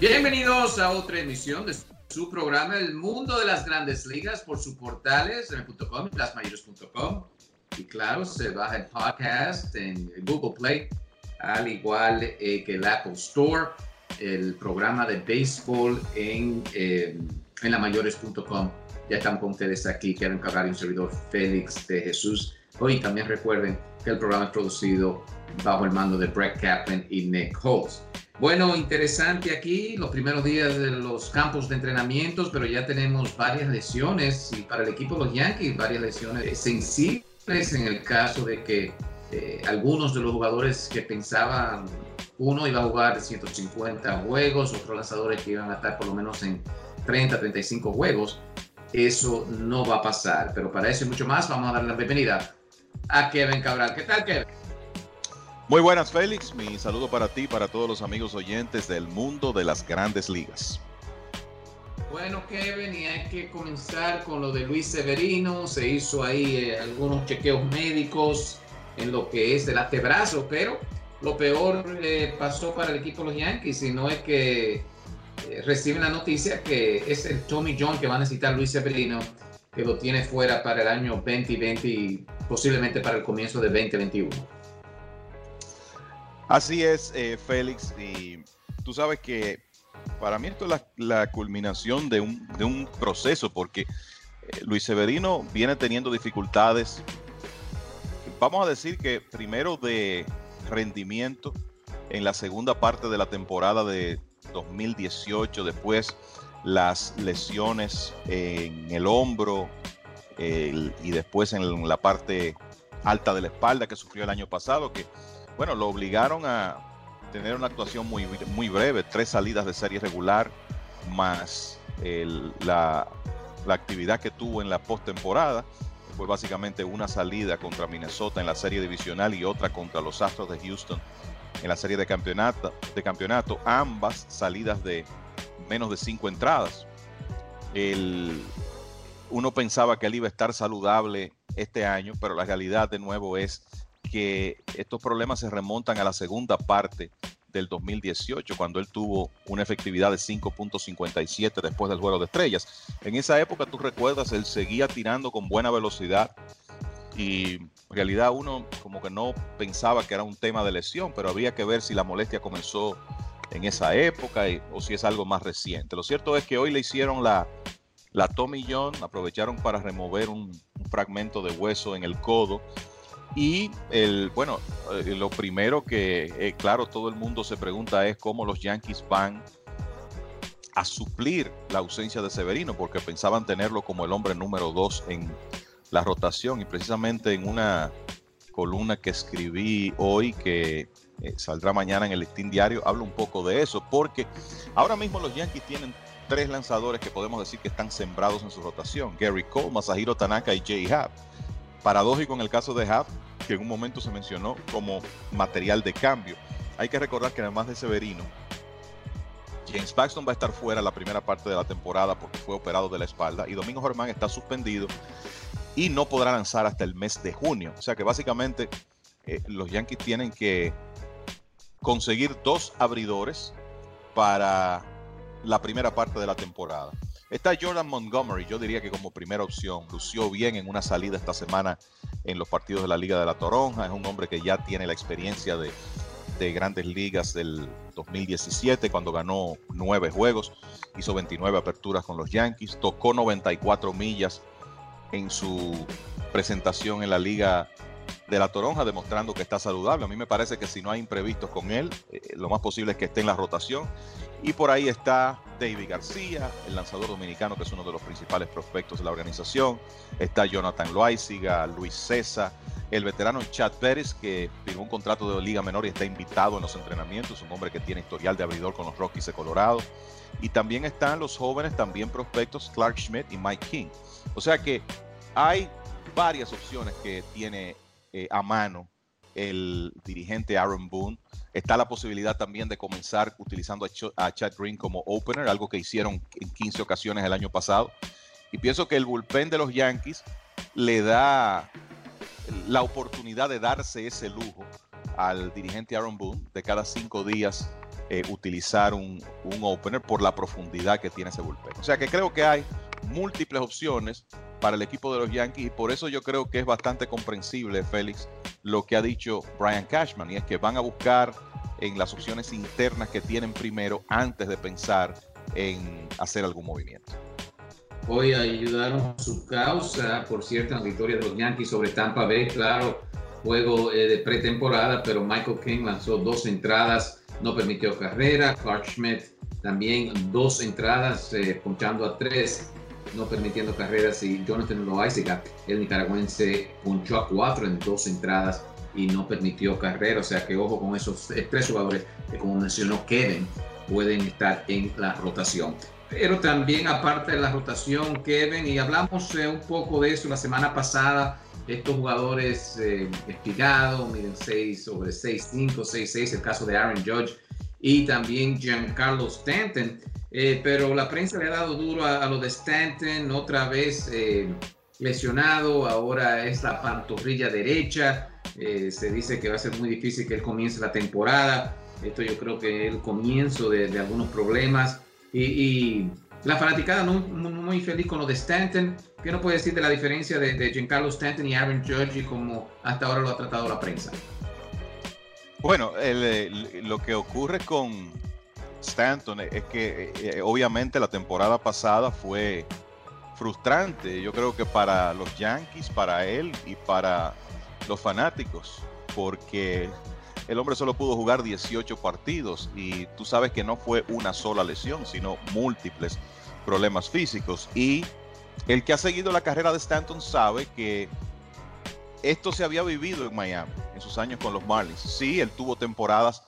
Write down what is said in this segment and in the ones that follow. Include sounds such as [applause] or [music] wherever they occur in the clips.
Bienvenidos a otra emisión de su programa El Mundo de las Grandes Ligas por sus portales en.com y plasmayores.com. Y claro, se baja el podcast en Google Play, al igual eh, que el Apple Store, el programa de béisbol en, eh, en lamayores.com. Ya están con ustedes aquí, Kevin Cabral y un servidor Félix de Jesús. Hoy también recuerden que el programa es producido bajo el mando de Brett Kaplan y Nick Holtz. Bueno, interesante aquí, los primeros días de los campos de entrenamientos, pero ya tenemos varias lesiones y para el equipo de los Yankees varias lesiones sensibles en el caso de que eh, algunos de los jugadores que pensaban uno iba a jugar 150 juegos, otros lanzadores que iban a estar por lo menos en 30, 35 juegos, eso no va a pasar. Pero para eso y mucho más, vamos a dar la bienvenida a Kevin Cabral. ¿Qué tal, Kevin? Muy buenas, Félix. Mi saludo para ti, para todos los amigos oyentes del mundo de las grandes ligas. Bueno, Kevin, y hay que comenzar con lo de Luis Severino. Se hizo ahí eh, algunos chequeos médicos en lo que es el antebrazo, pero lo peor eh, pasó para el equipo de los Yankees, y no es que eh, reciben la noticia que es el Tommy John que va a necesitar Luis Severino, que lo tiene fuera para el año 2020 y posiblemente para el comienzo de 2021. Así es, eh, Félix, y tú sabes que para mí esto es la, culminación de un, proceso, porque eh, Luis Severino viene teniendo dificultades, vamos a decir que primero de rendimiento en la segunda parte de la temporada de 2018, después las lesiones en el hombro y después en la parte alta de la espalda que sufrió el año pasado, que bueno, lo obligaron a tener una actuación muy, muy breve, tres salidas de serie regular, más la, actividad que tuvo en la postemporada. Fue básicamente una salida contra Minnesota en la serie divisional y otra contra los Astros de Houston en la serie de campeonato, de campeonato ambas salidas de menos de cinco entradas. uno pensaba que él iba a estar saludable este año, pero la realidad de nuevo es que estos problemas se remontan a la segunda parte del 2018, cuando él tuvo una efectividad de 5.57 después del juego de estrellas. En esa época, tú recuerdas, él seguía tirando con buena velocidad y en realidad uno como que no pensaba que era un tema de lesión, pero había que ver si la molestia comenzó en esa época o si es algo más reciente. Lo cierto es que hoy le hicieron la, la Tommy John, aprovecharon para remover un fragmento de hueso en el codo y el, bueno, eh, lo primero que, eh, claro, todo el mundo se pregunta es cómo los Yankees van a suplir la ausencia de Severino, porque pensaban tenerlo como el hombre número dos en la rotación. Y precisamente en una columna que escribí hoy, que eh, saldrá mañana en el Listín Diario, hablo un poco de eso, porque ahora mismo los Yankees tienen tres lanzadores que podemos decir que están sembrados en su rotación: Gary Cole, Masahiro Tanaka y Jay Happ paradójico en el caso de Happ, que en un momento se mencionó como material de cambio. Hay que recordar que además de Severino, James Paxton va a estar fuera la primera parte de la temporada porque fue operado de la espalda y Domingo Germán está suspendido y no podrá lanzar hasta el mes de junio. O sea que básicamente eh, los Yankees tienen que conseguir dos abridores para la primera parte de la temporada. Está Jordan Montgomery, yo diría que como primera opción. Lució bien en una salida esta semana en los partidos de la Liga de la Toronja. Es un hombre que ya tiene la experiencia de, de grandes ligas del 2017 cuando ganó nueve juegos, hizo 29 aperturas con los Yankees, tocó 94 millas en su presentación en la Liga de la Toronja, demostrando que está saludable. A mí me parece que si no hay imprevistos con él, eh, lo más posible es que esté en la rotación. Y por ahí está David García, el lanzador dominicano, que es uno de los principales prospectos de la organización. Está Jonathan Loaiziga, Luis César, el veterano Chad Pérez, que firmó un contrato de liga menor y está invitado en los entrenamientos, un hombre que tiene historial de abridor con los Rockies de Colorado. Y también están los jóvenes, también prospectos, Clark Schmidt y Mike King. O sea que hay varias opciones que tiene eh, a mano el dirigente Aaron Boone. Está la posibilidad también de comenzar utilizando a, Chad Green como opener, algo que hicieron en 15 ocasiones el año pasado. Y pienso que el bullpen de los Yankees le da la oportunidad de darse ese lujo al dirigente Aaron Boone de cada cinco días eh, utilizar un, un, opener por la profundidad que tiene ese bullpen. O sea que creo que hay múltiples opciones para el equipo de los Yankees y por eso yo creo que es bastante comprensible, Félix, lo que ha dicho Brian Cashman y es que van a buscar en las opciones internas que tienen primero antes de pensar en hacer algún movimiento. Hoy ayudaron su causa, por cierto, en la victoria de los Yankees sobre Tampa Bay, claro, juego eh, de pretemporada, pero Michael King lanzó dos entradas, no permitió carrera, Clark Schmidt también dos entradas, eh, ponchando a tres no permitiendo carreras y Jonathan Loaiziga, el nicaragüense, punchó a cuatro en dos entradas y no permitió carrera. O sea que ojo con esos tres jugadores que como mencionó Kevin pueden estar en la rotación. Pero también aparte de la rotación, Kevin, y hablamos eh, un poco de eso la semana pasada, estos jugadores eh, miren 6 sobre 6, 5, 6, 6, el caso de Aaron Judge y también Giancarlo Stanton. Eh, pero la prensa le ha dado duro a, lo de Stanton, otra vez eh, lesionado, ahora es la pantorrilla derecha, eh, se dice que va a ser muy difícil que él comience la temporada, esto yo creo que es el comienzo de, algunos problemas. Y, la fanaticada no, muy feliz con lo de Stanton, ¿qué no puede decir de la diferencia de, de Giancarlo Stanton y Aaron Judge como hasta ahora lo ha tratado la prensa? Bueno, lo que ocurre con Stanton es que eh, eh, obviamente la temporada pasada fue frustrante, yo creo que para los Yankees, para él y para los fanáticos, porque el hombre solo pudo jugar 18 partidos y tú sabes que no fue una sola lesión, sino múltiples problemas físicos. Y el que ha seguido la carrera de Stanton sabe que esto se había vivido en Miami en sus años con los Marlins. Sí, él tuvo temporadas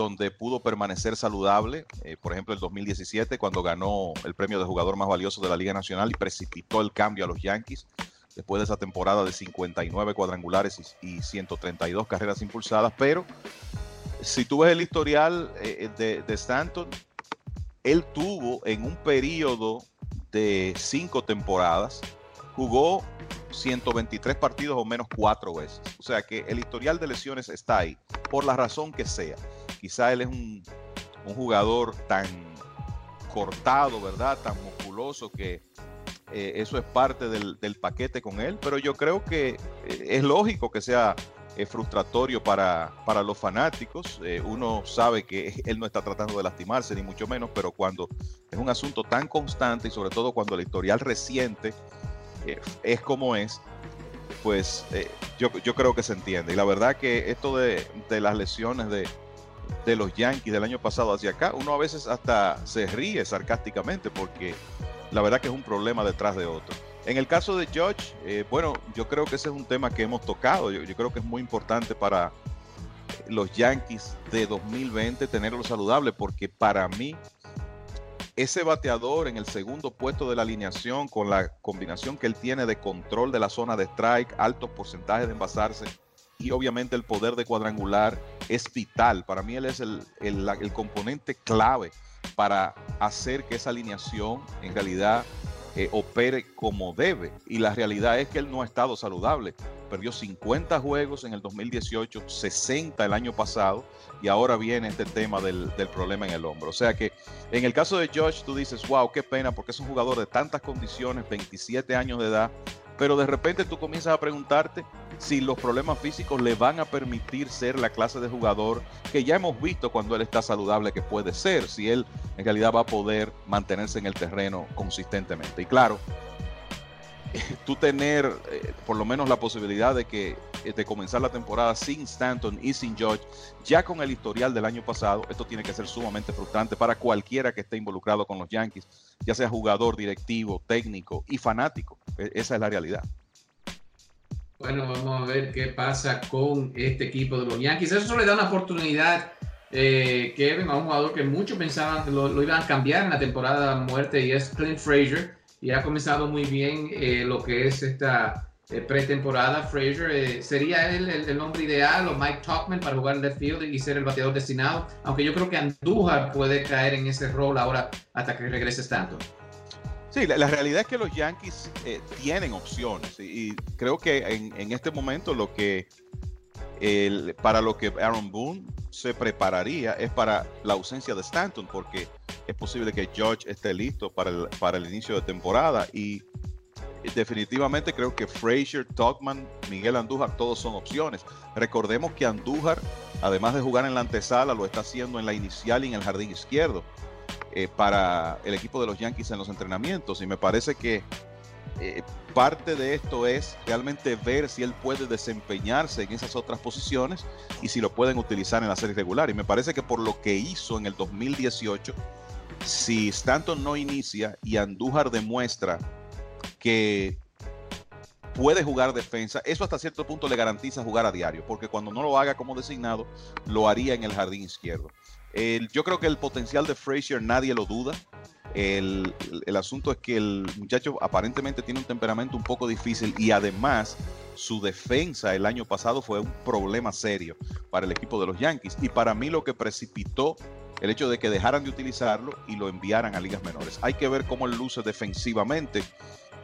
donde pudo permanecer saludable, eh, por ejemplo el 2017 cuando ganó el premio de jugador más valioso de la Liga Nacional y precipitó el cambio a los Yankees después de esa temporada de 59 cuadrangulares y, 132 carreras impulsadas, pero si tú ves el historial eh, de, de Stanton, él tuvo en un periodo de cinco temporadas, jugó 123 partidos o menos cuatro veces. O sea que el historial de lesiones está ahí, por la razón que sea. Quizá él es un, jugador tan cortado, ¿verdad? Tan musculoso que eh, eso es parte del, paquete con él, pero yo creo que eh, es lógico que sea eh, frustratorio para, para, los fanáticos. uno sabe que [laughs] él no está tratando de lastimarse, ni mucho menos, pero cuando es un asunto tan constante y sobre todo cuando el historial reciente es como es, pues eh, yo, creo que se entiende. Y la verdad que esto de, las lesiones de, los Yankees del año pasado hacia acá, uno a veces hasta se ríe sarcásticamente porque la verdad que es un problema detrás de otro. En el caso de George, eh, bueno, yo creo que ese es un tema que hemos tocado. Yo, yo, creo que es muy importante para los Yankees de 2020 tenerlo saludable porque para mí ese bateador en el segundo puesto de la alineación con la combinación que él tiene de control de la zona de strike, altos porcentajes de envasarse y obviamente el poder de cuadrangular es vital. Para mí él es el, el componente clave para hacer que esa alineación en realidad eh, opere como debe. Y la realidad es que él no ha estado saludable. Perdió 50 juegos en el 2018, 60 el año pasado, y ahora viene este tema del, del, problema en el hombro. O sea que en el caso de Josh, tú dices, wow, qué pena, porque es un jugador de tantas condiciones, 27 años de edad, pero de repente tú comienzas a preguntarte si los problemas físicos le van a permitir ser la clase de jugador que ya hemos visto cuando él está saludable que puede ser, si él en realidad va a poder mantenerse en el terreno consistentemente. Y claro, [laughs] tú tener eh, por lo menos la posibilidad de que eh, de comenzar la temporada sin Stanton y sin George, ya con el historial del año pasado, esto tiene que ser sumamente frustrante para cualquiera que esté involucrado con los Yankees, ya sea jugador, directivo, técnico y fanático. E, esa es la realidad. Bueno, vamos a ver qué pasa con este equipo de los Yankees. Eso le da una oportunidad, eh, Kevin, a un jugador que muchos pensaban que lo, iban a cambiar en la temporada muerte y es Clint Frazier. Y ha comenzado muy bien eh, lo que es esta eh, pretemporada. Frazier eh, sería él el, hombre ideal o Mike Talkman para jugar en left field y ser el bateador destinado. Aunque yo creo que Andújar puede caer en ese rol ahora hasta que regrese Stanton. Sí, la, realidad es que los Yankees eh, tienen opciones y, creo que en, este momento lo que el, para lo que Aaron Boone se prepararía es para la ausencia de Stanton porque es posible que George esté listo para el, para el inicio de temporada y definitivamente creo que Frazier, Togman, Miguel Andújar, todos son opciones. Recordemos que Andújar, además de jugar en la antesala, lo está haciendo en la inicial y en el jardín izquierdo. Eh, para el equipo de los Yankees en los entrenamientos. Y me parece que eh, parte de esto es realmente ver si él puede desempeñarse en esas otras posiciones y si lo pueden utilizar en la serie regular. Y me parece que por lo que hizo en el 2018, si Stanton no inicia y Andújar demuestra que puede jugar defensa, eso hasta cierto punto le garantiza jugar a diario, porque cuando no lo haga como designado, lo haría en el jardín izquierdo yo creo que el potencial de Frazier nadie lo duda. El, el, asunto es que el muchacho aparentemente tiene un temperamento un poco difícil y además su defensa el año pasado fue un problema serio para el equipo de los Yankees. Y para mí lo que precipitó el hecho de que dejaran de utilizarlo y lo enviaran a ligas menores. Hay que ver cómo él luce defensivamente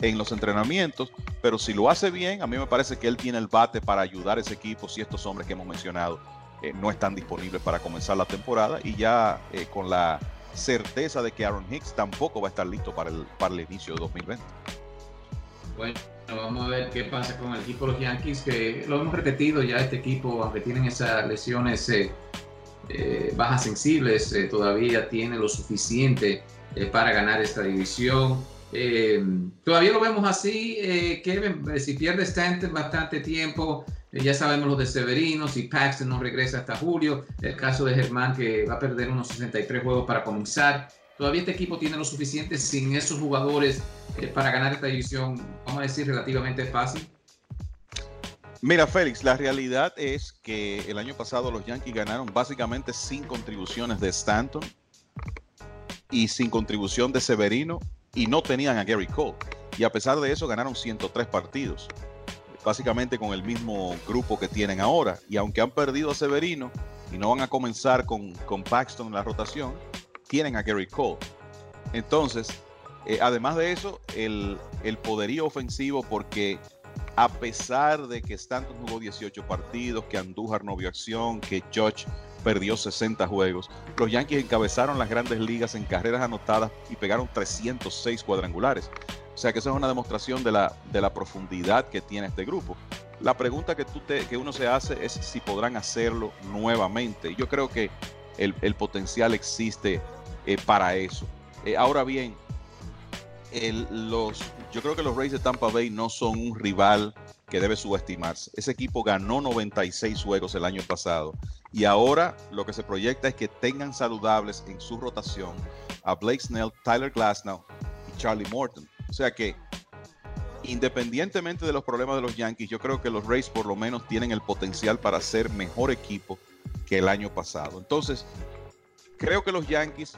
en los entrenamientos, pero si lo hace bien, a mí me parece que él tiene el bate para ayudar a ese equipo si estos hombres que hemos mencionado eh, no están disponibles para comenzar la temporada y ya eh, con la certeza de que Aaron Hicks tampoco va a estar listo para el, para el inicio de 2020. Bueno, vamos a ver qué pasa con el equipo de los Yankees, que lo hemos repetido ya este equipo, aunque tienen esas lesiones eh, bajas sensibles, todavía tiene lo suficiente para ganar esta división. Todavía lo vemos así, Kevin, si pierde Stanton bastante tiempo, eh, ya sabemos lo de Severino, si Paxton no regresa hasta julio, el caso de Germán que va a perder unos 63 juegos para comenzar. Todavía este equipo tiene lo suficiente sin esos jugadores eh, para ganar esta división, vamos a decir, relativamente fácil. Mira, Félix, la realidad es que el año pasado los Yankees ganaron básicamente sin contribuciones de Stanton y sin contribución de Severino y no tenían a Gary Cole. Y a pesar de eso ganaron 103 partidos básicamente con el mismo grupo que tienen ahora. Y aunque han perdido a Severino y no van a comenzar con, con Paxton en la rotación, tienen a Gary Cole. Entonces, eh, además de eso, el, el, poderío ofensivo, porque a pesar de que Stanton jugó 18 partidos, que Andújar no vio acción, que George perdió 60 juegos, los Yankees encabezaron las grandes ligas en carreras anotadas y pegaron 306 cuadrangulares. O sea que eso es una demostración de la, de la profundidad que tiene este grupo. La pregunta que, que uno se hace es si podrán hacerlo nuevamente. Yo creo que el, potencial existe eh, para eso. Eh, ahora bien, los, yo creo que los Rays de Tampa Bay no son un rival que debe subestimarse. Ese equipo ganó 96 juegos el año pasado y ahora lo que se proyecta es que tengan saludables en su rotación a Blake Snell, Tyler Glasnow y Charlie Morton. O sea que, independientemente de los problemas de los Yankees, yo creo que los Rays por lo menos tienen el potencial para ser mejor equipo que el año pasado. Entonces, creo que los Yankees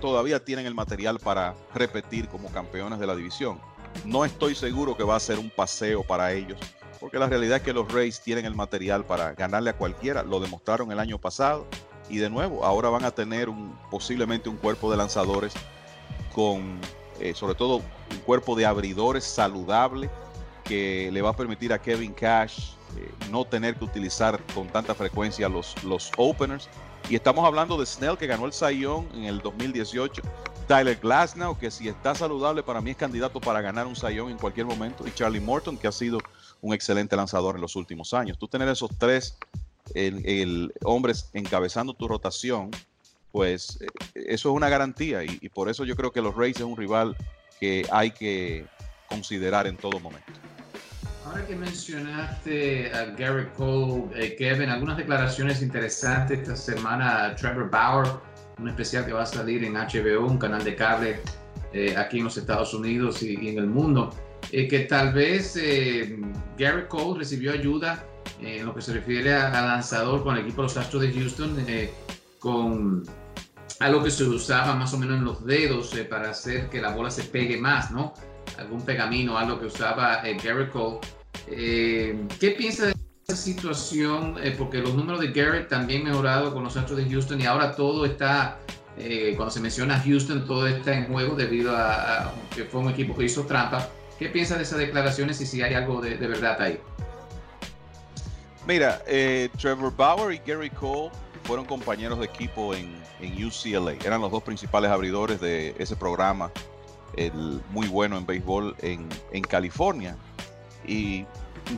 todavía tienen el material para repetir como campeones de la división. No estoy seguro que va a ser un paseo para ellos porque la realidad es que los Rays tienen el material para ganarle a cualquiera, lo demostraron el año pasado y de nuevo ahora van a tener un, posiblemente un cuerpo de lanzadores con eh, sobre todo un cuerpo de abridores saludable que le va a permitir a Kevin Cash eh, no tener que utilizar con tanta frecuencia los, los openers. Y estamos hablando de Snell que ganó el Sayón en el 2018. Tyler Glasnow, que si está saludable para mí es candidato para ganar un Sayón en cualquier momento. Y Charlie Morton, que ha sido un excelente lanzador en los últimos años. Tú tener esos tres hombres encabezando tu rotación, pues eh, eso es una garantía. Y, y por eso yo creo que los Rays es un rival que hay que considerar en todo momento. Ahora que mencionaste a Gary Cole, eh, Kevin, algunas declaraciones interesantes esta semana. Trevor Bauer, un especial que va a salir en HBO, un canal de cable eh, aquí en los Estados Unidos y, en el mundo, eh, que tal vez Gary Cole recibió ayuda en lo que se refiere al lanzador con el equipo de los Astros de Houston, con algo que se usaba más o menos en los dedos para hacer que la bola se pegue más, ¿no? Algún pegamino, algo que usaba Gary Cole eh, ¿Qué piensa de situación? Eh, porque los números de Garrett también mejorado con los Astros de Houston y ahora todo está, eh, cuando se menciona Houston, todo está en juego debido a, que fue un equipo que hizo trampa. ¿Qué piensa de esas declaraciones y si hay algo de, verdad ahí? Mira, Trevor Bauer y Gary Cole fueron compañeros de equipo en, en, UCLA. Eran los dos principales abridores de ese programa, el muy bueno en béisbol en, en California. Y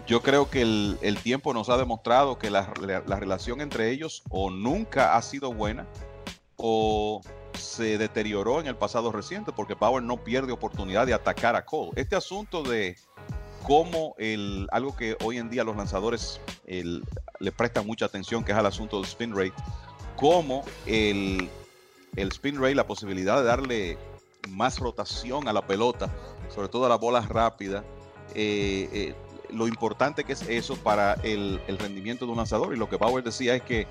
yo creo que el, tiempo nos ha demostrado que la, relación entre ellos o nunca ha sido buena o se deterioró en el pasado reciente porque Power no pierde oportunidad de atacar a Cole. Este asunto de cómo el, algo que hoy en día los lanzadores le prestan mucha atención, que es al asunto del spin rate, cómo el, el spin rate, la posibilidad de darle más rotación a la pelota, sobre todo a las bolas rápidas, eh, eh, lo importante que es eso para el, rendimiento de un lanzador. Y lo que Bauer decía es que,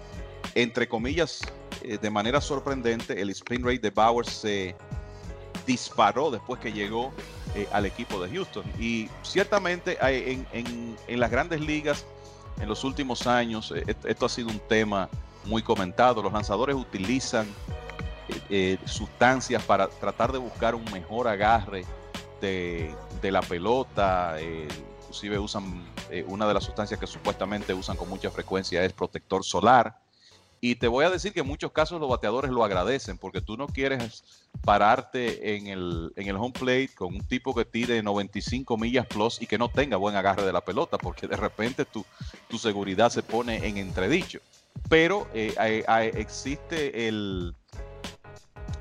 entre comillas, eh, de manera sorprendente, el spin rate de Bauer se disparó después que llegó al equipo de Houston. Y ciertamente en, en, las grandes ligas, en los últimos años, esto ha sido un tema muy comentado. Los lanzadores utilizan sustancias para tratar de buscar un mejor agarre de, la pelota, eh, inclusive usan eh, una de las sustancias que supuestamente usan con mucha frecuencia es protector solar. Y te voy a decir que en muchos casos los bateadores lo agradecen porque tú no quieres pararte en el, en el home plate con un tipo que tire 95 millas plus y que no tenga buen agarre de la pelota porque de repente tu, tu seguridad se pone en entredicho. Pero eh, existe el,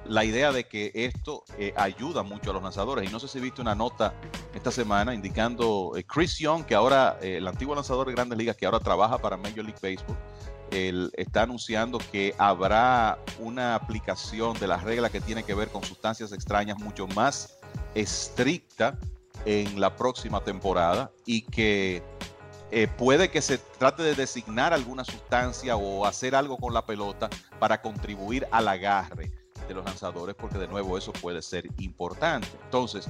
la idea de que esto eh, ayuda mucho a los lanzadores. Y no sé si viste una nota esta semana indicando eh, Chris Young, que ahora, eh, el antiguo lanzador de grandes ligas, que ahora trabaja para Major League Baseball, él está anunciando que habrá una aplicación de las reglas que tiene que ver con sustancias extrañas mucho más estricta en la próxima temporada y que puede que se trate de designar alguna sustancia o hacer algo con la pelota para contribuir al agarre de los lanzadores, porque de nuevo eso puede ser importante. Entonces,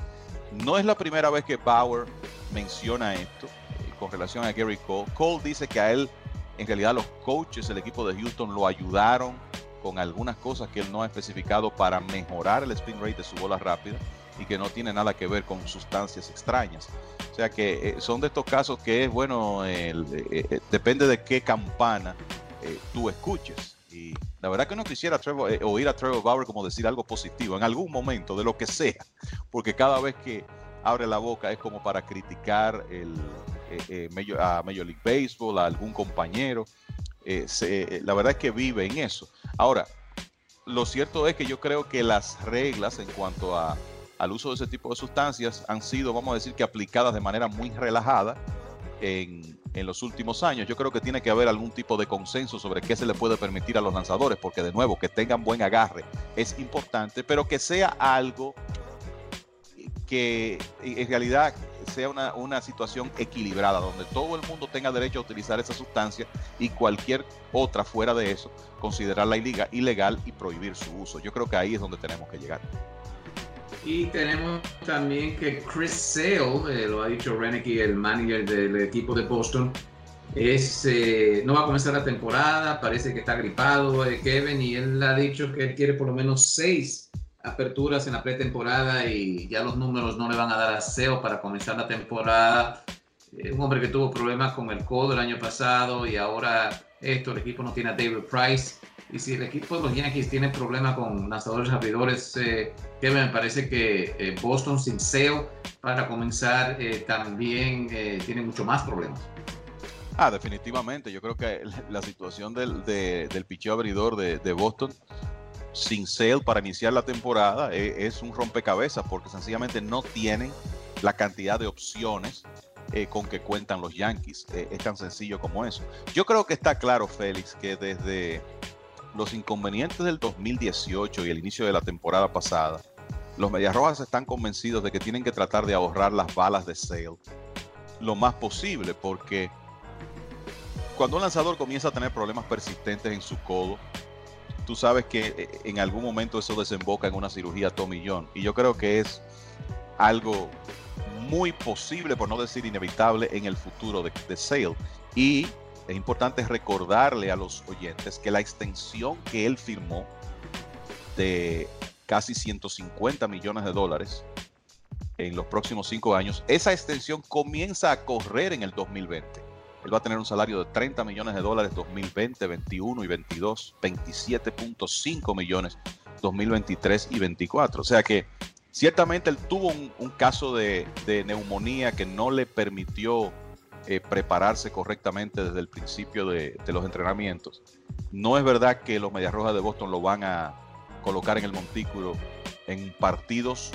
no es la primera vez que Bauer menciona esto eh, con relación a Gary Cole. Cole dice que a él, en realidad, los coaches del equipo de Houston lo ayudaron con algunas cosas que él no ha especificado para mejorar el spin rate de su bola rápida y que no tiene nada que ver con sustancias extrañas. O sea que eh, son de estos casos que es bueno, eh, depende de qué campana tú escuches. Y la verdad que no quisiera eh, oír a Trevor Bauer como decir algo positivo en algún momento, de lo que sea, porque cada vez que abre la boca es como para criticar el, eh, eh, a Major League Baseball, a algún compañero. la verdad es que vive en eso. Ahora, lo cierto es que yo creo que las reglas en cuanto a, al uso de ese tipo de sustancias han sido, vamos a decir que aplicadas de manera muy relajada en, en los últimos años. Yo creo que tiene que haber algún tipo de consenso sobre qué se le puede permitir a los lanzadores, porque de nuevo, que tengan buen agarre es importante, pero que sea algo que en realidad sea una, una, situación equilibrada, donde todo el mundo tenga derecho a utilizar esa sustancia y cualquier otra fuera de eso, considerarla ilegal y prohibir su uso. Yo creo que ahí es donde tenemos que llegar. Y tenemos también que Chris Sale, eh, lo ha dicho Reneke, el manager del equipo de Boston, es, eh, no va a comenzar la temporada, parece que está gripado eh, Kevin y él ha dicho que él quiere por lo menos seis aperturas en la pretemporada y ya los números no le van a dar aseo para comenzar la temporada. un hombre que tuvo problemas con el codo el año pasado y ahora esto, el equipo no tiene a David Price. Y si el equipo de los Yankees tiene problemas con lanzadores abridores, eh, me parece que eh, Boston sin SEO para comenzar eh, también eh, tiene mucho más problemas. Ah, definitivamente. Yo creo que [laughs] la situación del, del picheo abridor de, de, Boston sin sale para iniciar la temporada es, un rompecabezas porque sencillamente no tienen la cantidad de opciones con que cuentan los Yankees. Es tan sencillo como eso. Yo creo que está claro, Félix, que desde los inconvenientes del 2018 y el inicio de la temporada pasada, los Medias Rojas están convencidos de que tienen que tratar de ahorrar las balas de Sale lo más posible, porque cuando un lanzador comienza a tener problemas persistentes en su codo, tú sabes que eh, en algún momento eso desemboca en una cirugía Tommy John. Y yo creo que es algo muy posible, por no decir inevitable, en el futuro de, de Sale. Y es importante recordarle a los oyentes que la extensión que él firmó de casi 150 millones de dólares en los próximos cinco años, esa extensión comienza a correr en el 2020. Él va a tener un salario de 30 millones de dólares 2020, 21 y 22, 27.5 millones 2023 y 24. O sea que Ciertamente él tuvo un, caso de, neumonía que no le permitió eh, prepararse correctamente desde el principio de, los entrenamientos. No es verdad que los Medias Rojas de Boston lo van a colocar en el montículo en partidos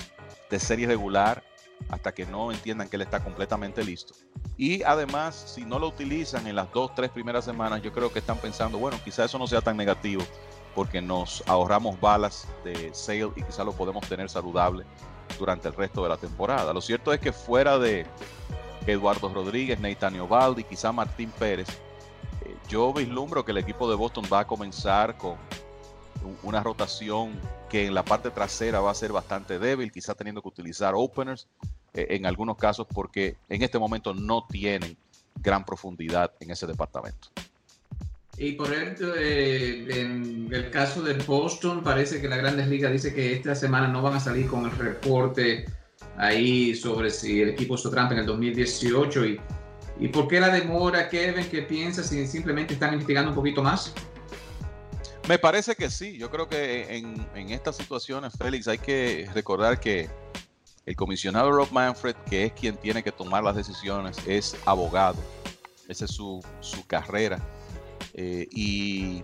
de serie regular hasta que no entiendan que él está completamente listo. Y además, si no lo utilizan en las dos, tres primeras semanas, yo creo que están pensando, bueno, quizás eso no sea tan negativo porque nos ahorramos balas de sale y quizá lo podemos tener saludable durante el resto de la temporada. Lo cierto es que fuera de Eduardo Rodríguez, Neitano Valdi, quizá Martín Pérez, eh, yo vislumbro que el equipo de Boston va a comenzar con una rotación que en la parte trasera va a ser bastante débil, quizá teniendo que utilizar openers eh, en algunos casos porque en este momento no tienen gran profundidad en ese departamento. Y por eh, en el caso del Boston, parece que la Grandes Ligas dice que esta semana no van a salir con el reporte ahí sobre si el equipo hizo trampa en el 2018. ¿Y, y por qué la demora, Kevin? ¿Qué piensas? Si simplemente están investigando un poquito más. Me parece que sí. Yo creo que en, en estas situaciones, Félix, hay que recordar que el comisionado Rob Manfred, que es quien tiene que tomar las decisiones, es abogado. Esa es su, su carrera eh, y,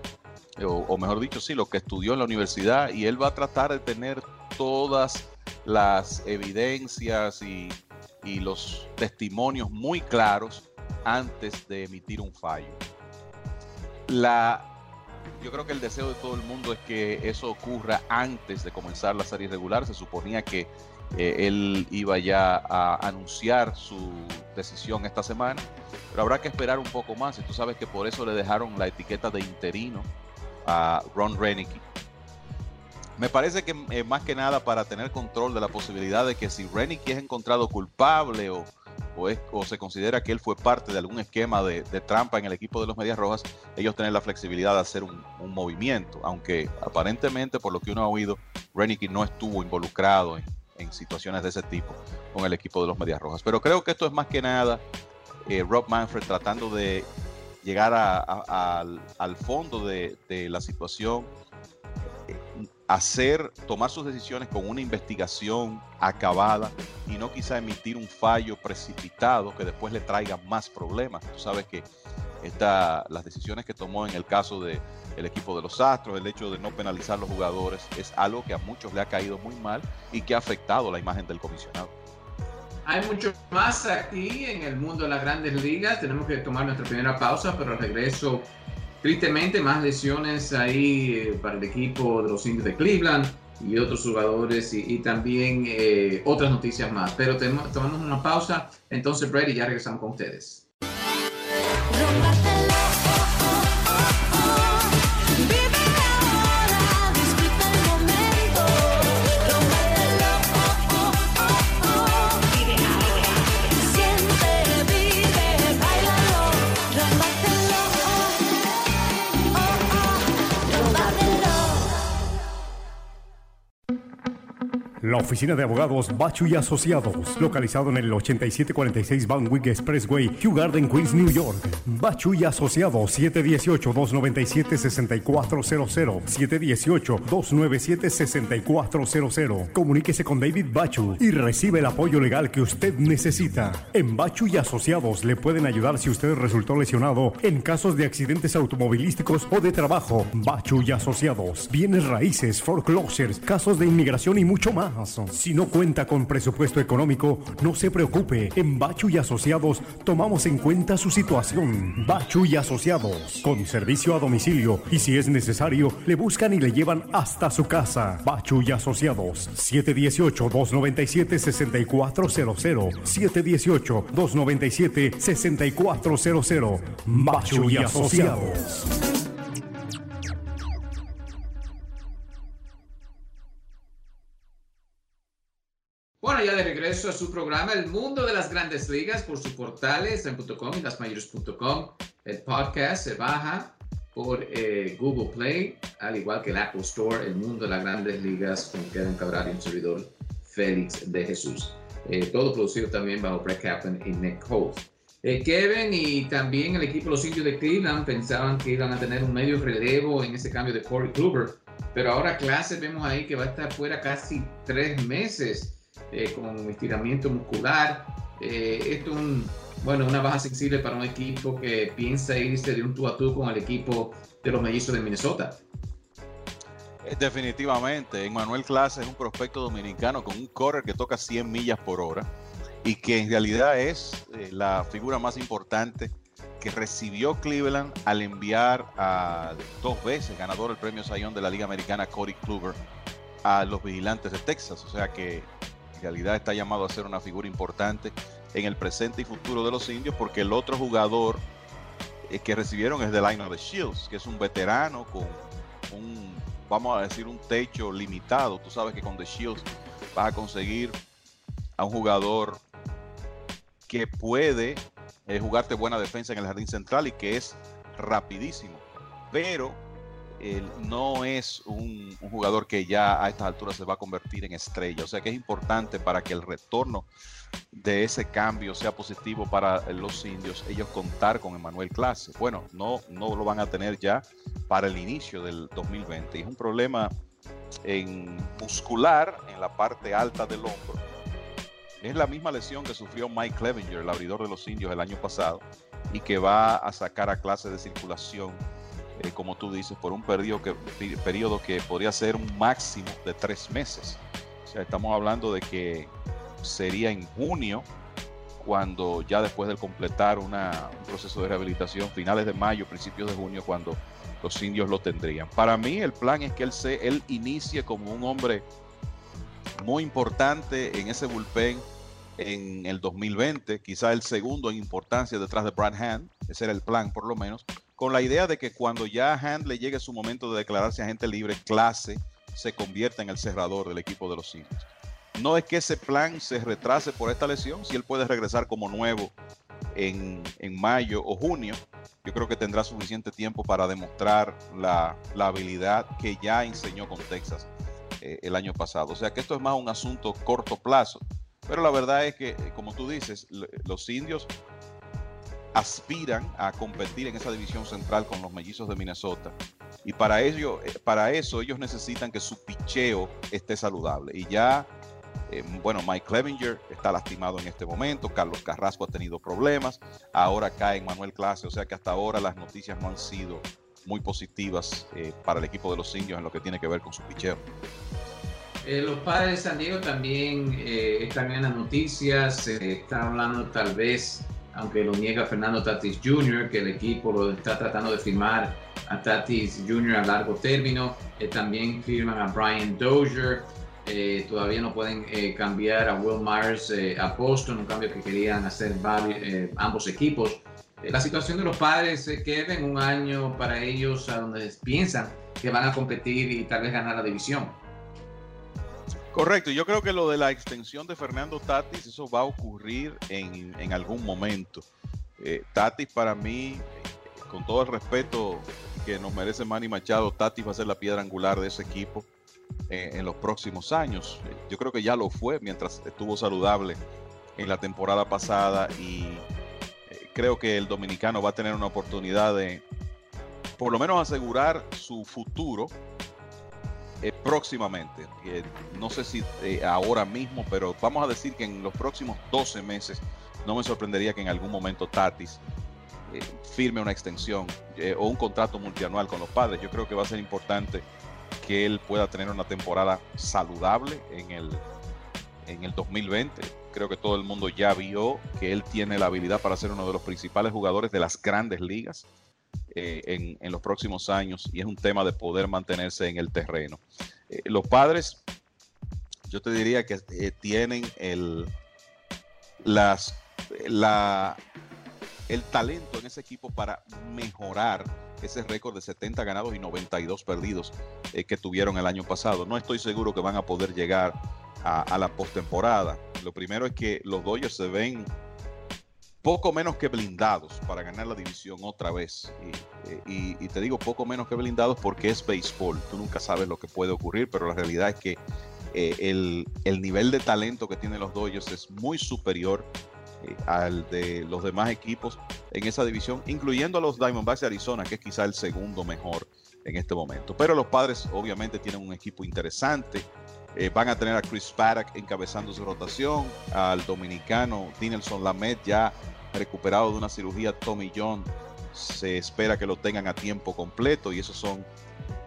o, mejor dicho, sí, lo que estudió en la universidad y él va a tratar de tener todas las evidencias y, y los testimonios muy claros antes de emitir un fallo. La, yo creo que el deseo de todo el mundo es que eso ocurra antes de comenzar la serie regular. Se suponía que eh, él iba ya a anunciar su decisión esta semana, pero habrá que esperar un poco más. Y tú sabes que por eso le dejaron la etiqueta de interino a Ron Renicky. Me parece que eh, más que nada para tener control de la posibilidad de que si Renicky es encontrado culpable o, o, se considera que él fue parte de algún esquema de, trampa en el equipo de los Medias Rojas, ellos tienen la flexibilidad de hacer un, movimiento. Aunque aparentemente, por lo que uno ha oído, Renicky no estuvo involucrado en, situaciones de ese tipo con el equipo de los Medias Rojas. Pero creo que esto es más que nada eh, Rob Manfred tratando de llegar al, fondo de, la situación, hacer, tomar sus decisiones con una investigación acabada y no quizá emitir un fallo precipitado que después le traiga más problemas. Tú sabes que esta, las decisiones que tomó en el caso de el equipo de los Astros, el hecho de no penalizar a los jugadores, es algo que a muchos le ha caído muy mal y que ha afectado la imagen del comisionado. Hay mucho más aquí en el mundo de las grandes ligas. Tenemos que tomar nuestra primera pausa, pero regreso. Tristemente, más lesiones ahí eh, para el equipo de los indios de Cleveland y otros jugadores y, también eh, otras noticias más. Pero tomamos una pausa. Entonces, Brady, ya regresamos con ustedes. La oficina de abogados Bachu y Asociados, localizado en el 8746 Van Wyck Expressway, Kew Garden, Queens, New York. Bachu y Asociados 718-297-6400. 718-297-6400. Comuníquese con David Bachu y recibe el apoyo legal que usted necesita. En Bachu y Asociados le pueden ayudar si usted resultó lesionado en casos de accidentes automovilísticos o de trabajo. Bachu y Asociados, bienes raíces, foreclosures, casos de inmigración y mucho más. Si no cuenta con presupuesto económico, no se preocupe. En Bachu y Asociados tomamos en cuenta su situación. Bachu y Asociados, con servicio a domicilio y si es necesario, le buscan y le llevan hasta su casa. Bachu y Asociados, 718-297-6400. 718-297-6400. Bachu y Asociados. Bueno, ya de regreso a su programa El Mundo de las Grandes Ligas por sus portales en .com y lasmayores.com. El podcast se baja por eh, Google Play, al igual que el Apple Store, El Mundo de las Grandes Ligas con Kevin Cabral y un servidor Félix de Jesús. Eh, todo producido también bajo Brett Kaplan y Nick Holt. Eh, Kevin y también el equipo los indios de Cleveland pensaban que iban a tener un medio relevo en ese cambio de Corey Kluber, pero ahora clase vemos ahí que va a estar fuera casi tres meses eh, con estiramiento muscular. Eh, esto es un, bueno, una baja sensible para un equipo que piensa irse de un tú a tú con el equipo de los mellizos de Minnesota. Eh, Definitivamente, Emmanuel Clase es un prospecto dominicano con un correr que toca 100 millas por hora y que en realidad es la figura más importante que recibió Cleveland al enviar a dos veces ganador del premio Sayón de la Liga Americana, Cody Kluber, a los vigilantes de Texas. O sea que realidad está llamado a ser una figura importante en el presente y futuro de los indios porque el otro jugador eh, que recibieron es de Lionel Shields, que es un veterano con un, vamos a decir, un techo limitado. Tú sabes que con The Shields vas a conseguir a un jugador que puede eh, jugarte buena defensa en el jardín central y que es rapidísimo, pero él no es un, jugador que ya a estas alturas se va a convertir en estrella. O sea que es importante para que el retorno de ese cambio sea positivo para los indios, ellos contar con Emanuel Clase. Bueno, no, no lo van a tener ya para el inicio del 2020. Y es un problema muscular en la parte alta del hombro. Es la misma lesión que sufrió Mike Clevenger, el abridor de los indios, el año pasado, y que va a sacar a clase de circulación eh, como tú dices, por un periodo que, periodo que podría ser un máximo de tres meses. O sea, estamos hablando de que sería en junio, cuando ya después de completar una, un proceso de rehabilitación, finales de mayo, principios de junio, cuando los indios lo tendrían. Para mí el plan es que él, se, él inicie como un hombre muy importante en ese bullpen en el 2020, quizá el segundo en importancia detrás de Brad Hand, ese era el plan por lo menos, con la idea de que cuando ya a Hand le llegue su momento de declararse agente libre, clase se convierta en el cerrador del equipo de los indios. No es que ese plan se retrase por esta lesión, si él puede regresar como nuevo en, en mayo o junio, yo creo que tendrá suficiente tiempo para demostrar la, la habilidad que ya enseñó con Texas eh, el año pasado. O sea que esto es más un asunto corto plazo. Pero la verdad es que, como tú dices, los indios aspiran a competir en esa división central con los mellizos de Minnesota. Y para ello, para eso ellos necesitan que su picheo esté saludable. Y ya, eh, bueno, Mike Clevenger está lastimado en este momento, Carlos Carrasco ha tenido problemas, ahora cae Manuel Clase, o sea que hasta ahora las noticias no han sido muy positivas eh, para el equipo de los indios en lo que tiene que ver con su picheo. Eh, los padres de San Diego también eh, están en las noticias, se está hablando tal vez aunque lo niega Fernando Tatis Jr., que el equipo lo está tratando de firmar a Tatis Jr. a largo término. Eh, también firman a Brian Dozier. Eh, todavía no pueden eh, cambiar a Will Myers a Boston, un cambio que querían hacer ambos equipos. la situación de los padres queda en un año para ellos a donde piensan que van a competir y tal vez ganar la división. Correcto, yo creo que lo de la extensión de Fernando Tatis, eso va a ocurrir en, en algún momento. Eh, Tatis para mí, con todo el respeto que nos merece Manny Machado, Tatis va a ser la piedra angular de ese equipo. eh, en los próximos años. Yo creo que ya lo fue mientras estuvo saludable en la temporada pasada y eh, creo que el dominicano va a tener una oportunidad de por lo menos asegurar su futuro eh, próximamente. no sé si ahora mismo, pero vamos a decir que en los próximos 12 meses no me sorprendería que en algún momento Tatis firme una extensión o un contrato multianual con los padres. Yo creo que va a ser importante que él pueda tener una temporada saludable en el, en el 2020. Creo que todo el mundo ya vio que él tiene la habilidad para ser uno de los principales jugadores de las grandes ligas eh, en, los próximos años y es un tema de poder mantenerse en el terreno. Eh, los padres, yo te diría que eh, tienen el, las, la, el talento en ese equipo para mejorar ese récord de 70 ganados y 92 perdidos que tuvieron el año pasado. No estoy seguro que van a poder llegar a, la postemporada. Lo primero es que los Dodgers se ven poco menos que blindados para ganar la división otra vez. Y, eh, te digo poco menos que blindados porque es béisbol. Tú nunca sabes lo que puede ocurrir, pero la realidad es que eh, el, el, nivel de talento que tienen los Dodgers es muy superior eh, al de los demás equipos en esa división, incluyendo a los Diamondbacks de Arizona, que es quizá el segundo mejor en este momento. Pero los padres obviamente tienen un equipo interesante. Eh, van a tener a Chris Paddock encabezando su rotación, al dominicano Dinelson Lamet ya recuperado de una cirugía Tommy John. Se espera que lo tengan a tiempo completo y esos son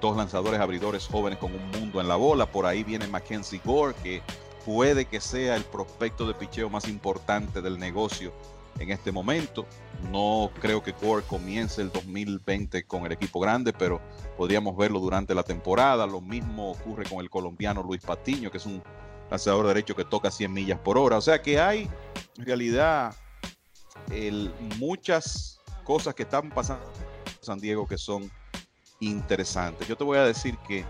dos lanzadores abridores jóvenes con un mundo en la bola. Por ahí viene Mackenzie Gore, que puede que sea el prospecto de picheo más importante del negocio en este momento. No creo que Gore comience el 2020 con el equipo grande, pero podríamos verlo durante la temporada. Lo mismo ocurre con el colombiano Luis Patiño, que es un lanzador derecho que toca 100 millas por hora. O sea que hay en realidad muchas cosas que están pasando en San Diego que son interesantes. Yo te voy a decir que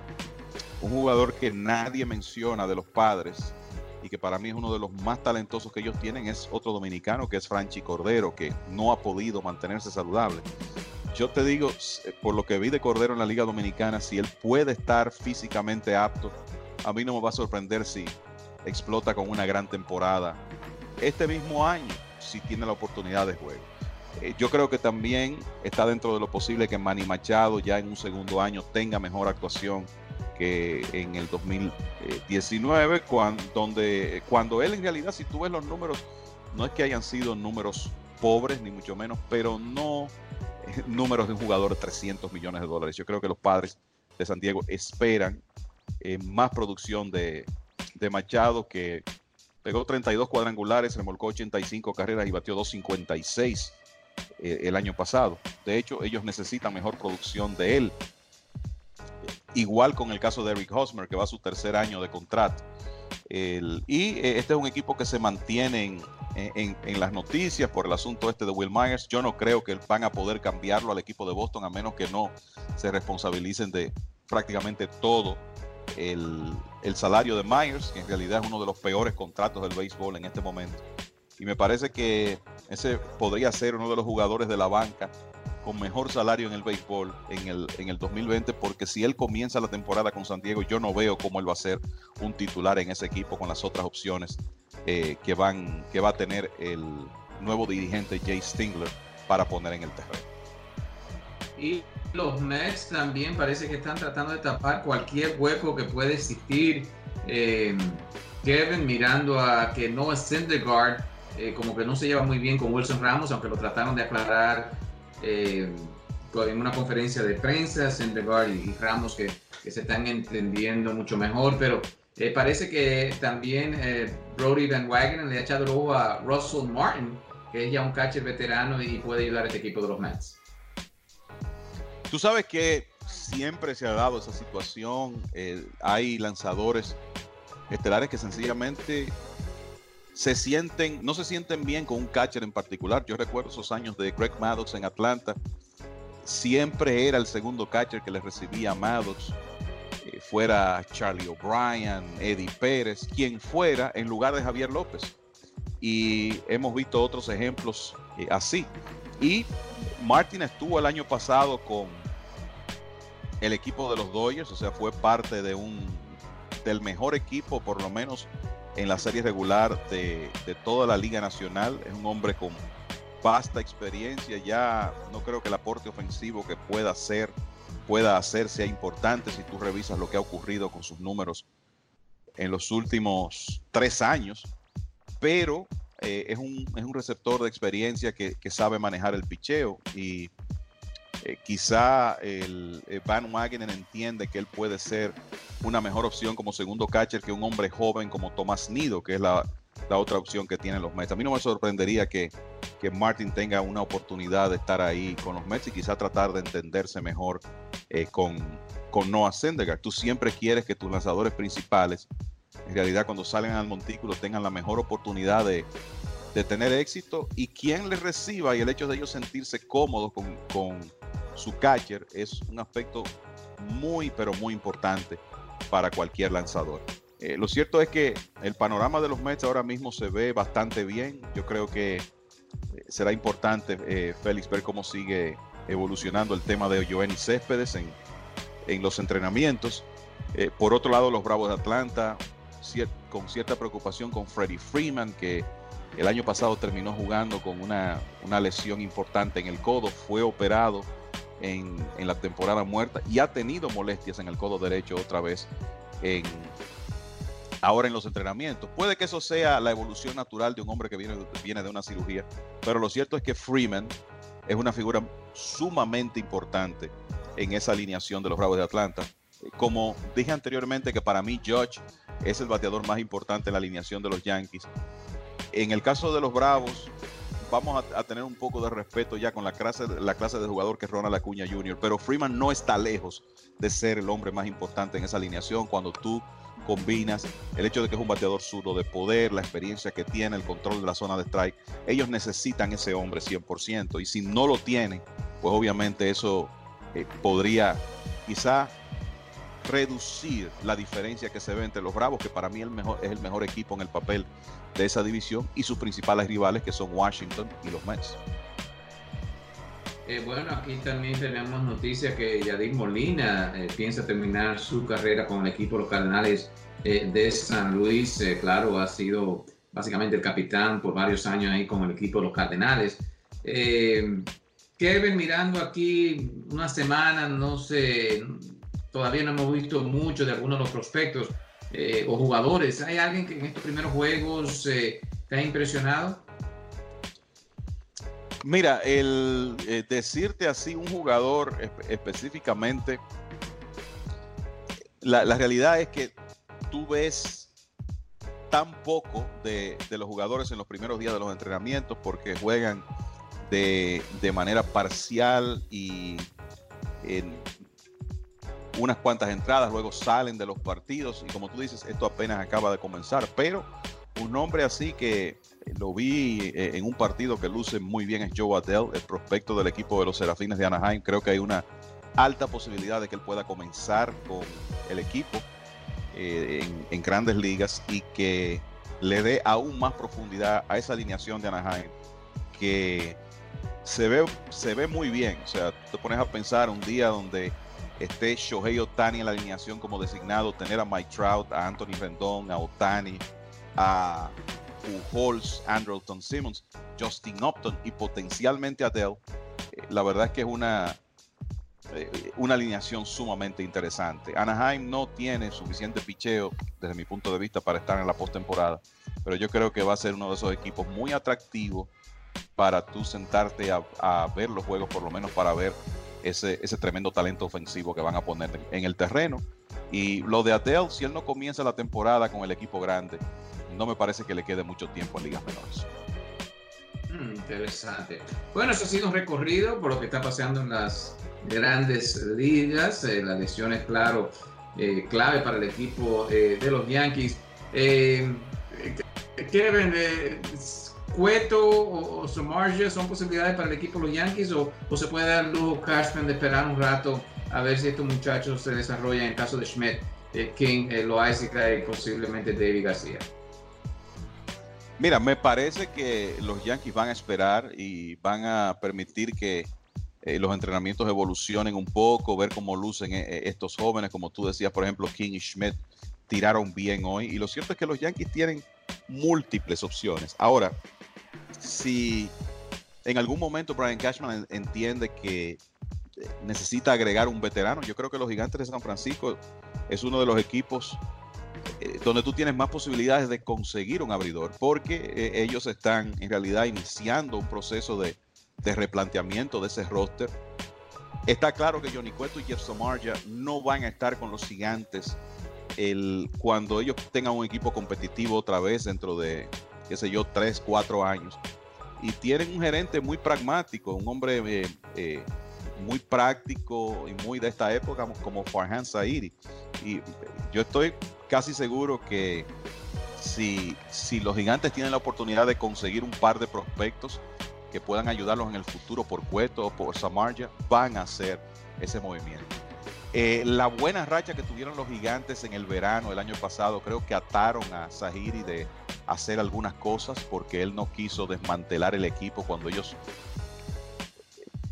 un jugador que nadie menciona de los padres y que para mí es uno de los más talentosos que ellos tienen, es otro dominicano que es Franchi Cordero, que no ha podido mantenerse saludable. Yo te digo, eh, por lo que vi de Cordero en la Liga Dominicana, si él puede estar físicamente apto, a mí no me va a sorprender si explota con una gran temporada este mismo año, si tiene la oportunidad de juego. Eh, yo creo que también está dentro de lo posible que Manny Machado ya en un segundo año tenga mejor actuación que en el 2019, cuando, donde, cuando él en realidad, si tú ves los números, no es que hayan sido números pobres, ni mucho menos, pero no eh, números de un jugador de 300 millones de dólares. Yo creo que los padres de San Diego esperan eh, más producción de, de Machado, que pegó 32 cuadrangulares, remolcó 85 carreras y batió 256 eh, el año pasado. De hecho, ellos necesitan mejor producción de él Igual con el caso de Eric Hosmer, que va a su tercer año de contrato. y eh, este es un equipo que se mantiene en, las noticias por el asunto este de Will Myers. Yo no creo que van a poder cambiarlo al equipo de Boston a menos que no se responsabilicen de prácticamente todo el, el salario de Myers, que en realidad es uno de los peores contratos del béisbol en este momento. Y me parece que ese podría ser uno de los jugadores de la banca con mejor salario en el béisbol en el, en el 2020, porque si él comienza la temporada con San Diego, yo no veo cómo él va a ser un titular en ese equipo con las otras opciones eh, que, van, que va a tener el nuevo dirigente Jay Stingler para poner en el terreno. Y los Mets también parece que están tratando de tapar cualquier hueco que puede existir. Eh, Kevin mirando a que no es Syndergaard, eh, como que no se lleva muy bien con Wilson Ramos, aunque lo trataron de aclarar eh, en una conferencia de prensa, Sendegar y Ramos que, que, se están entendiendo mucho mejor, pero eh, parece que también eh, Brody Van Wagenen le ha echado el ojo a Russell Martin, que es ya un catcher veterano y puede ayudar a este equipo de los Mets. Tú sabes que siempre se ha dado esa situación, eh, hay lanzadores estelares que sencillamente se sienten, no se sienten bien con un catcher en particular. Yo recuerdo esos años de Greg Maddox en Atlanta. Siempre era el segundo catcher que le recibía a Maddox, eh, fuera Charlie O'Brien, Eddie Pérez, quien fuera, en lugar de Javier López. Y hemos visto otros ejemplos eh, así. Y Martin estuvo el año pasado con el equipo de los Dodgers, o sea, fue parte de un del mejor equipo, por lo menos en la serie regular de, de toda la Liga Nacional. Es un hombre con vasta experiencia. Ya no creo que el aporte ofensivo que pueda hacer, pueda hacer sea importante si tú revisas lo que ha ocurrido con sus números en los últimos tres años. Pero eh, es, un, es, un, receptor de experiencia que, que sabe manejar el picheo y eh, quizá el eh, Van Wagenen entiende que él puede ser una mejor opción como segundo catcher que un hombre joven como Tomás Nido, que es la, la otra opción que tienen los Mets. A mí no me sorprendería que, que, Martin tenga una oportunidad de estar ahí con los Mets y quizá tratar de entenderse mejor eh, con, con Noah Syndergaard. Tú siempre quieres que tus lanzadores principales, en realidad cuando salen al montículo, tengan la mejor oportunidad de, de tener éxito y quien les reciba y el hecho de ellos sentirse cómodos con su catcher es un aspecto muy, pero muy importante para cualquier lanzador. Eh, lo cierto es que el panorama de los Mets ahora mismo se ve bastante bien. Yo creo que eh, será importante, eh, Félix, ver cómo sigue evolucionando el tema de Joenny Céspedes en, en los entrenamientos. Por otro lado, los Bravos de Atlanta, con cierta preocupación con Freddie Freeman, que el año pasado terminó jugando con una, una lesión importante en el codo, fue operado en, la temporada muerta y ha tenido molestias en el codo derecho otra vez ahora en los entrenamientos. Puede que eso sea la evolución natural de un hombre que viene, viene de una cirugía, pero lo cierto es que Freeman es una figura sumamente importante en esa alineación de los Bravos de Atlanta. Como dije anteriormente que para mí Judge es el bateador más importante en la alineación de los Yankees. En el caso de los Bravos, vamos a, tener un poco de respeto ya con la clase, la clase de jugador que es Ronald Acuña Jr., pero Freeman no está lejos de ser el hombre más importante en esa alineación cuando tú combinas el hecho de que es un bateador zurdo de poder, la experiencia que tiene, el control de la zona de strike. Ellos necesitan ese hombre 100% y si no lo tienen, pues obviamente eso eh, podría quizá reducir la diferencia que se ve entre los Bravos, que para mí es el mejor equipo en el papel de esa división, y sus principales rivales, que son Washington y los Mets. Eh, bueno, aquí también tenemos noticia que Yadir Molina eh, piensa terminar su carrera con el equipo de los Cardenales eh, de San Luis. Claro, ha sido básicamente el capitán por varios años ahí con el equipo de los Cardenales. Kevin, mirando aquí una semana, no sé, todavía no hemos visto mucho de algunos de los prospectos o jugadores. ¿Hay alguien que en estos primeros juegos te ha impresionado? Mira, el eh, decirte así un jugador espe específicamente, la, la, realidad es que tú ves tan poco de, de, los jugadores en los primeros días de los entrenamientos porque juegan de, de manera parcial y en unas cuantas entradas, luego salen de los partidos y como tú dices, esto apenas acaba de comenzar, pero un hombre así que lo vi eh, en un partido que luce muy bien es Joe Adell, el prospecto del equipo de los Serafines de Anaheim. Creo que hay una alta posibilidad de que él pueda comenzar con el equipo eh, en, en, grandes ligas y que le dé aún más profundidad a esa alineación de Anaheim que se ve, se ve muy bien. O sea, te pones a pensar un día donde esté Shohei Otani en la alineación como designado, tener a Mike Trout, a Anthony Rendón, a Otani, a Pujols, Andrelton Simmons, Justin Upton y potencialmente Adele, eh, la verdad es que es una, eh, una alineación sumamente interesante. Anaheim no tiene suficiente picheo desde mi punto de vista para estar en la postemporada, pero yo creo que va a ser uno de esos equipos muy atractivos para tú sentarte a, a ver los juegos, por lo menos para ver ese, ese, tremendo talento ofensivo que van a poner en el terreno. Y lo de Adele, si él no comienza la temporada con el equipo grande, no me parece que le quede mucho tiempo en ligas menores. Mm, interesante. Bueno, eso ha sido un recorrido por lo que está pasando en las grandes ligas. Eh, la lesión es, claro, eh, clave para el equipo eh, de los Yankees. Eh, Kevin, Cueto o, o son posibilidades para el equipo de los Yankees o, se puede dar lujo Cashman de esperar un rato a ver si estos muchachos se desarrollan en caso de Schmidt, King, Loaizica y posiblemente David García. Mira, me parece que los Yankees van a esperar y van a permitir que eh, los entrenamientos evolucionen un poco, ver cómo lucen eh, estos jóvenes, como tú decías, por ejemplo, King y Schmidt tiraron bien hoy. Y lo cierto es que los Yankees tienen múltiples opciones. Ahora, si en algún momento Brian Cashman entiende que necesita agregar un veterano, yo creo que los Gigantes de San Francisco es uno de los equipos eh, donde tú tienes más posibilidades de conseguir un abridor, porque eh, ellos están en realidad iniciando un proceso de, replanteamiento de ese roster. Está claro que Johnny Cueto y Jeff Samarja no van a estar con los gigantes el, cuando ellos tengan un equipo competitivo otra vez dentro de, qué sé yo, 3, 4 años. Y tienen un gerente muy pragmático, un hombre eh, muy práctico y muy de esta época como Farhan Sairi. Y yo estoy casi seguro que si, si los gigantes tienen la oportunidad de conseguir un par de prospectos que puedan ayudarlos en el futuro por Cueto o por Samarja, van a hacer ese movimiento. Eh, la buena racha que tuvieron los gigantes en el verano el año pasado, creo que ataron a Zahiri de hacer algunas cosas porque él no quiso desmantelar el equipo cuando ellos,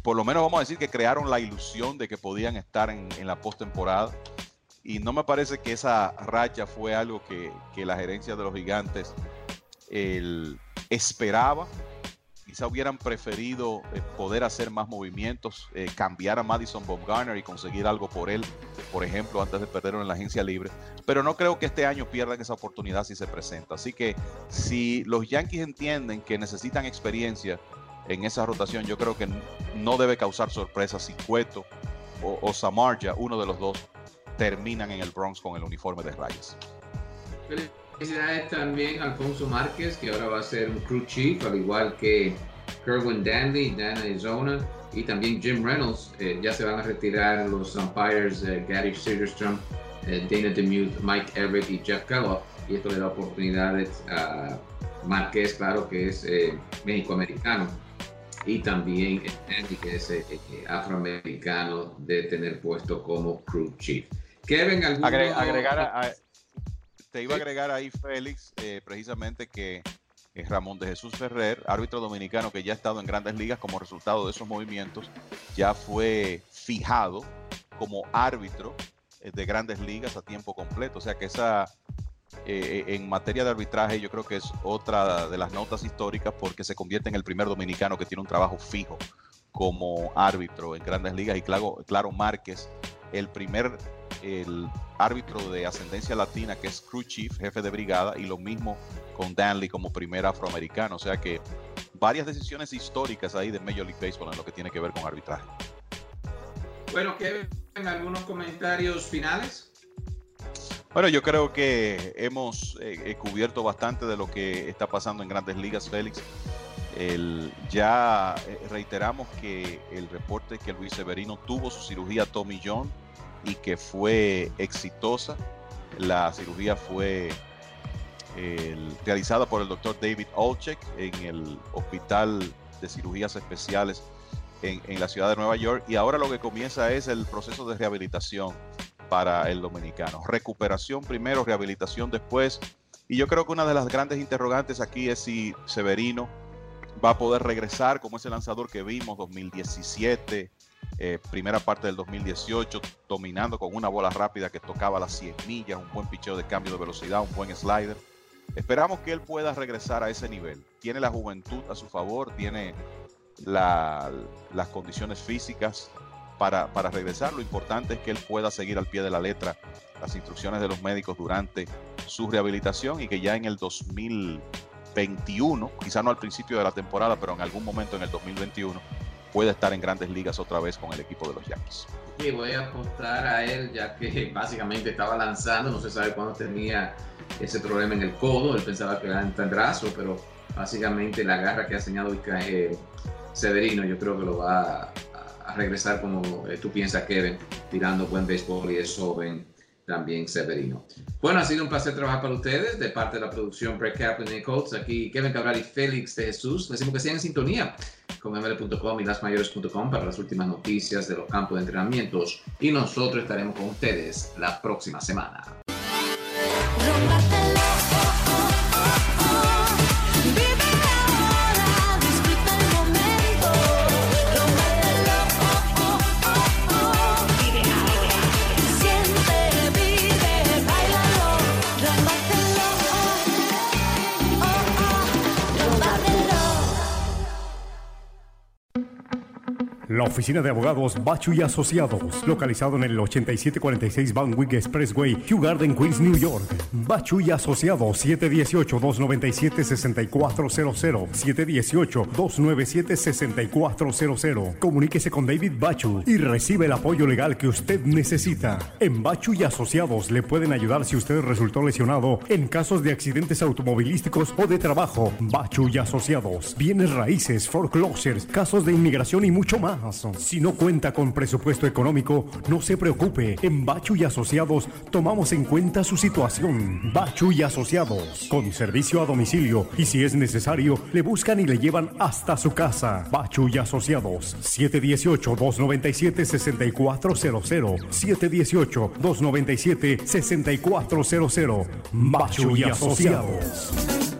por lo menos vamos a decir que crearon la ilusión de que podían estar en, en la postemporada y no me parece que esa racha fue algo que, la gerencia de los gigantes esperaba. Quizá hubieran preferido eh, poder hacer más movimientos, eh, cambiar a Madison Bumgarner y conseguir algo por él, por ejemplo, antes de perderlo en la agencia libre. Pero no creo que este año pierdan esa oportunidad si se presenta. Así que si los Yankees entienden que necesitan experiencia en esa rotación, yo creo que no debe causar sorpresa si Cueto o, o Samarja, uno de los dos, terminan en el Bronx con el uniforme de rayas. Felicidades también a Alfonso Márquez, que ahora va a ser un crew chief, al igual que Kerwin Dandy, Dan Arizona y también Jim Reynolds. Eh, ya se van a retirar los umpires eh, Gary Sigerstrom, eh, Dana DeMute, Mike Everett y Jeff Kellogg. Y esto le da oportunidades a Márquez, claro que es México-americano, y también Andy, que es afroamericano, de tener puesto como crew chief. Kevin, agregar te iba a agregar ahí, Félix, eh, precisamente que Ramón de Jesús Ferrer, árbitro dominicano que ya ha estado en grandes ligas como resultado de esos movimientos, ya fue fijado como árbitro eh, de grandes ligas a tiempo completo. O sea que esa, eh, en materia de arbitraje, yo creo que es otra de las notas históricas porque se convierte en el primer dominicano que tiene un trabajo fijo como árbitro en grandes ligas y claro, claro Márquez, el primer el árbitro de ascendencia latina, que es crew chief, jefe de brigada, y lo mismo con Danley como primer afroamericano. O sea que varias decisiones históricas ahí de Major League Baseball en lo que tiene que ver con arbitraje. Bueno, Kevin, ¿algunos comentarios finales? Bueno, yo creo que hemos eh, eh, cubierto bastante de lo que está pasando en grandes ligas, Félix. El, ya eh, reiteramos que el reporte que Luis Severino tuvo su cirugía Tommy John y que fue exitosa. La cirugía fue realizada por el doctor David Olchek en el Hospital de Cirugías Especiales en, en, la ciudad de Nueva York y ahora lo que comienza es el proceso de rehabilitación para el dominicano. Recuperación primero, rehabilitación después. Y yo creo que una de las grandes interrogantes aquí es si Severino va a poder regresar como ese lanzador que vimos 2017, eh, primera parte del 2018, dominando con una bola rápida que tocaba las 100 millas, un buen picheo de cambio de velocidad, un buen slider. Esperamos que él pueda regresar a ese nivel. Tiene la juventud a su favor, tiene las condiciones físicas para, para regresar. Lo importante es que él pueda seguir al pie de la letra las instrucciones de los médicos durante su rehabilitación y que ya en el 2021, quizá no al principio de la temporada, pero en algún momento en el 2021, puede estar en grandes ligas otra vez con el equipo de los Yankees. Sí, voy a apostar a él ya que [laughs] básicamente estaba lanzando, no se sabe cuándo tenía ese problema en el codo, él pensaba que era en brazo, pero básicamente la garra que ha enseñado eh, Severino yo creo que lo va a, regresar como eh, tú piensas Kevin, tirando buen béisbol y es joven también Severino. Bueno, ha sido un placer trabajar para ustedes de parte de la producción Break Kaplan y Colts. Aquí Kevin Cabral y Félix de Jesús. Decimos que sean en sintonía con ml.com y lasmayores.com para las últimas noticias de los campos de entrenamientos. Y nosotros estaremos con ustedes la próxima semana. La oficina de abogados Bachu y Asociados, localizado en el 8746 Van Wyck Expressway, Kew Garden, Queens, New York. Bachu y Asociados 718-297-6400, 718-297-6400. Comuníquese con David Bachu y recibe el apoyo legal que usted necesita. En Bachu y Asociados le pueden ayudar si usted resultó lesionado en casos de accidentes automovilísticos o de trabajo. Bachu y Asociados, bienes raíces, foreclosures, casos de inmigración y mucho más. Si no cuenta con presupuesto económico, no se preocupe. En Bachu y Asociados tomamos en cuenta su situación. Bachu y Asociados, con servicio a domicilio y si es necesario, le buscan y le llevan hasta su casa. Bachu y Asociados, 718-297-6400. 718-297-6400. Bachu y Asociados.